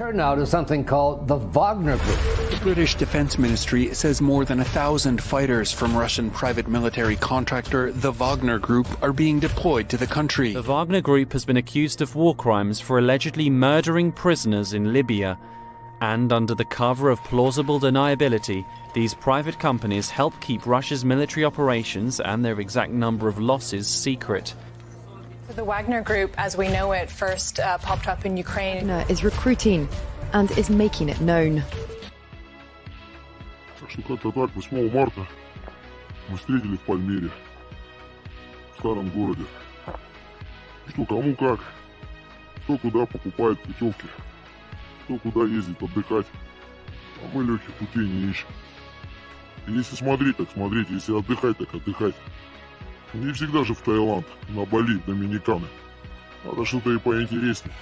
Turn now to something called the Wagner Group. The British Defense Ministry says more than a thousand fighters from Russian private military contractor the Wagner Group are being deployed to the country. The Wagner Group has been accused of war crimes for allegedly murdering prisoners in Libya. And under the cover of plausible deniability, these private companies help keep Russia's military operations and their exact number of losses secret. The Wagner Group, as we know it, first uh, popped up in Ukraine. Wagner is recruiting and is making it known. Так что как-то так, 8 марта мы встретили в Пальмире, в старом городе. Что кому как, кто куда покупает путевки, кто куда ездит отдыхать. А мы легких путей не ищем. И если смотреть, так смотреть, если отдыхать, так отдыхать. Не всегда же в Таиланд, на Бали, Доминиканы. Надо что-то и поинтереснее.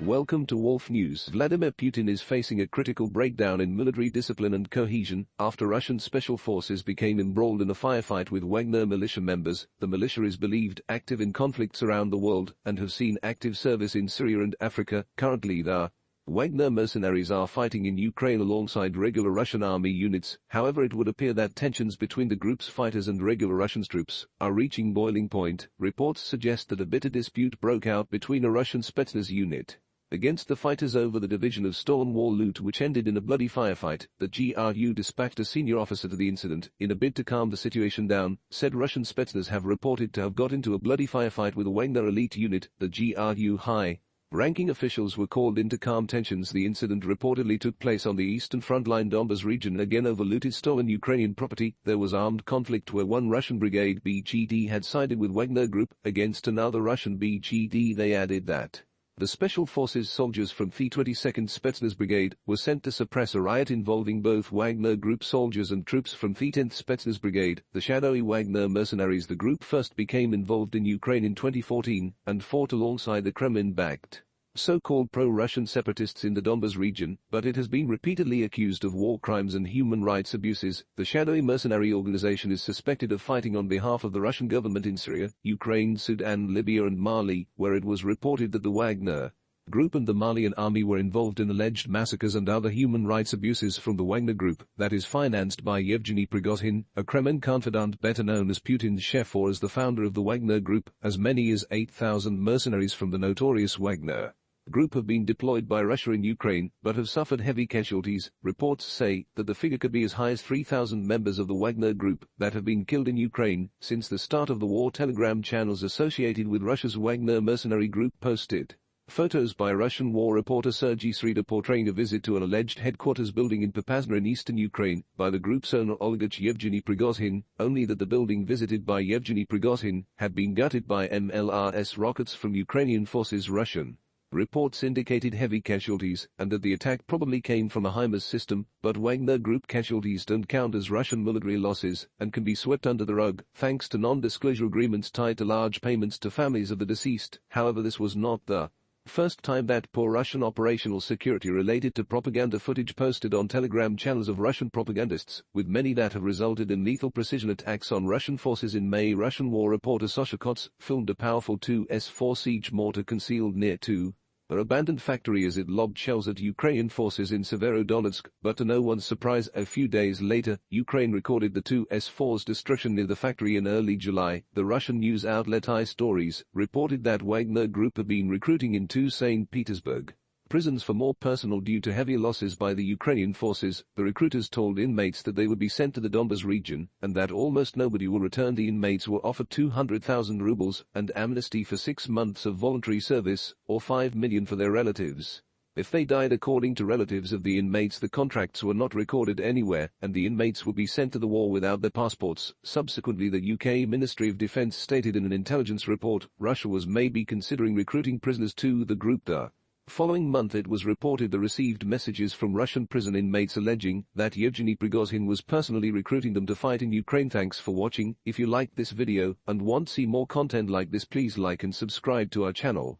Welcome to Wolf News. Vladimir Putin is facing a critical breakdown in military discipline and cohesion after Russian special forces became embroiled in a firefight with Wagner militia members. The militia is believed active in conflicts around the world and have seen active service in Syria and Africa. Currently, the Wagner mercenaries are fighting in Ukraine alongside regular Russian army units, however it would appear that tensions between the group's fighters and regular Russian troops are reaching boiling point. Reports suggest that a bitter dispute broke out between a Russian Spetsnaz unit against the fighters over the division of Stonewall loot which ended in a bloody firefight. The GRU dispatched a senior officer to the incident in a bid to calm the situation down, said Russian Spetsnaz have reported to have got into a bloody firefight with a Wagner elite unit, the GRU High Ranking officials were called in to calm tensions. The incident reportedly took place on the eastern frontline Donbas region again over looted stolen Ukrainian property. There was armed conflict where one Russian brigade BGD had sided with Wagner Group against another Russian BGD. They added that the Special Forces soldiers from the 22nd Spetsnaz Brigade were sent to suppress a riot involving both Wagner Group soldiers and troops from the 10th Spetsnaz Brigade, the shadowy Wagner mercenaries. The group first became involved in Ukraine in 2014 and fought alongside the Kremlin-backed so-called pro-Russian separatists in the Donbas region, but it has been repeatedly accused of war crimes and human rights abuses. The shadowy mercenary organization is suspected of fighting on behalf of the Russian government in Syria, Ukraine, Sudan, Libya and Mali, where it was reported that the Wagner Group and the Malian army were involved in alleged massacres and other human rights abuses from the Wagner Group that is financed by Yevgeny Prigozhin, a Kremlin confidant better known as Putin's chef or as the founder of the Wagner Group, as many as 8,000 mercenaries from the notorious Wagner group have been deployed by Russia in Ukraine but have suffered heavy casualties. Reports say that the figure could be as high as 3,000 members of the Wagner group that have been killed in Ukraine since the start of the war. Telegram channels associated with Russia's Wagner mercenary group posted photos by Russian war reporter Sergei Sreda portraying a visit to an alleged headquarters building in Popasna in eastern Ukraine by the group's owner oligarch Yevgeny Prigozhin, only that the building visited by Yevgeny Prigozhin had been gutted by MLRS rockets from Ukrainian forces Russian Reports indicated heavy casualties and that the attack probably came from a HIMARS system, but Wagner Group casualties don't count as Russian military losses and can be swept under the rug thanks to non-disclosure agreements tied to large payments to families of the deceased. However, this was not the first time that poor Russian operational security related to propaganda footage posted on telegram channels of Russian propagandists, with many that have resulted in lethal precision attacks on Russian forces in May. Russian war reporter Sasha Kots filmed a powerful 2S-4 siege mortar concealed near to an abandoned factory as it lobbed shells at Ukrainian forces in Severodonetsk, but to no one's surprise a few days later, Ukraine recorded the two S-4's destruction near the factory in early July. The Russian news outlet I-Stories reported that Wagner Group had been recruiting in St. Petersburg prisons for more personnel due to heavy losses by the Ukrainian forces, the recruiters told inmates that they would be sent to the Donbas region and that almost nobody will return. The inmates were offered 200,000 rubles and amnesty for six months of voluntary service, or 5 million for their relatives. If they died according to relatives of the inmates the contracts were not recorded anywhere and the inmates would be sent to the war without their passports. Subsequently the UK Ministry of Defence stated in an intelligence report Russia was maybe considering recruiting prisoners to the group there. Following month it was reported the received messages from Russian prison inmates alleging that Yevgeny Prigozhin was personally recruiting them to fight in Ukraine. Thanks for watching. If you liked this video and want to see more content like this please like and subscribe to our channel.